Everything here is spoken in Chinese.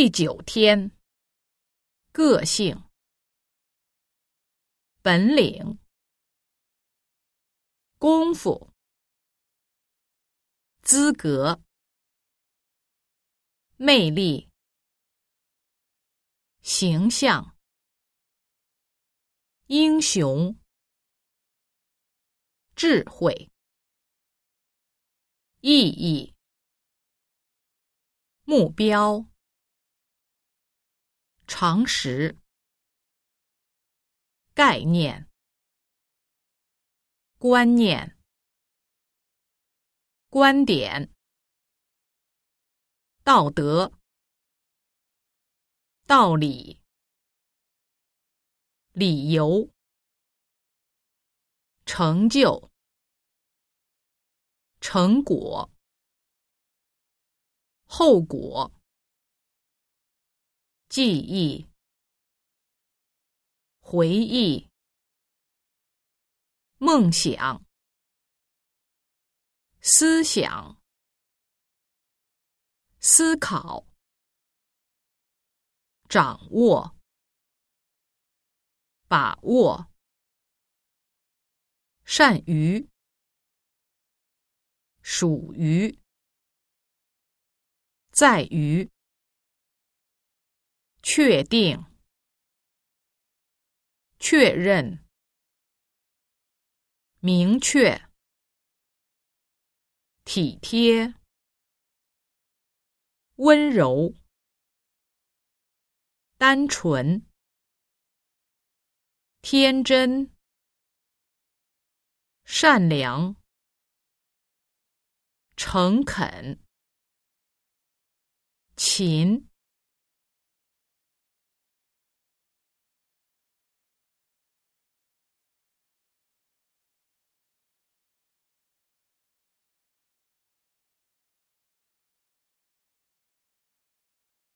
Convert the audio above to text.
第九天，个性、本领、功夫、资格、魅力、形象、英雄、智慧、意义、目标。常识、概念、观念、观点、道德、道理、理由、成就、成果、后果。记忆、回忆、梦想、思想、思考、掌握、把握、善于、属于、在于。确定、确认、明确、体贴、温柔、单纯、天真、善良、诚恳、勤。